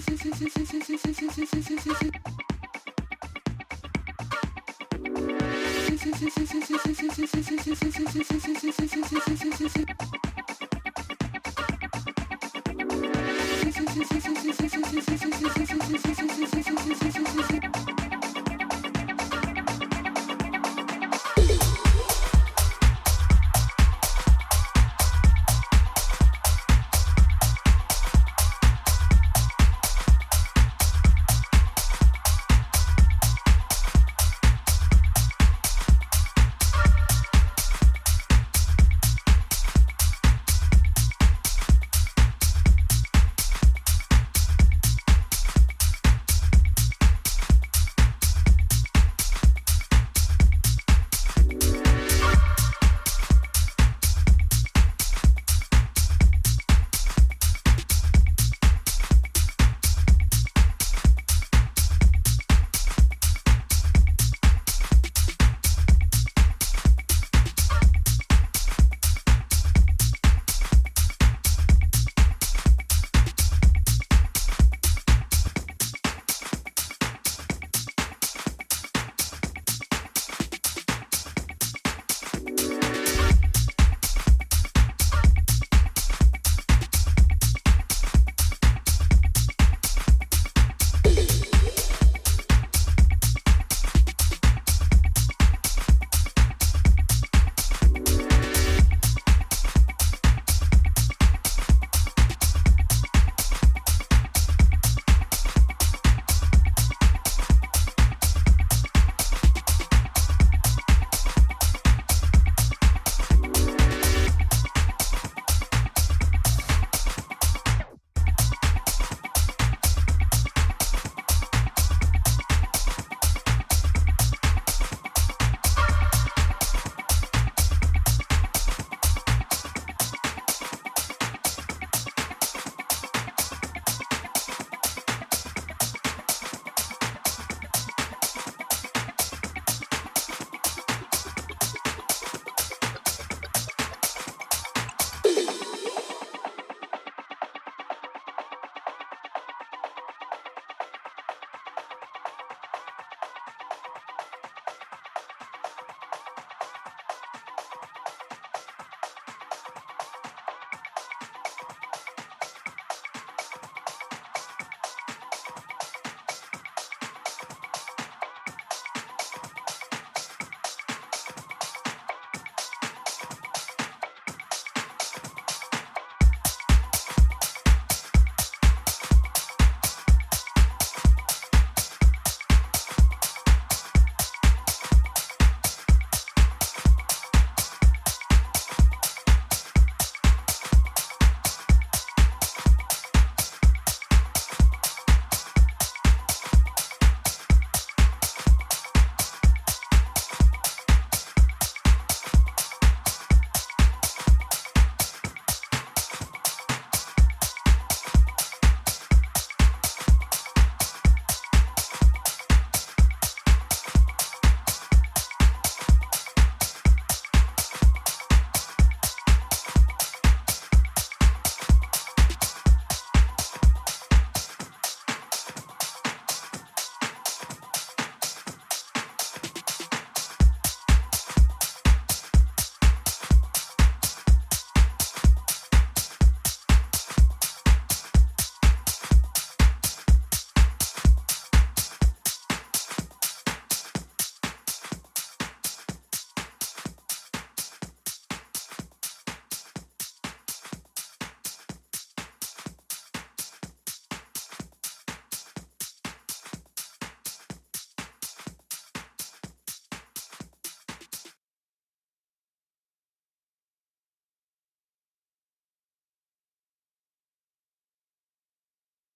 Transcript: Sim, sim, sim, sim, sim.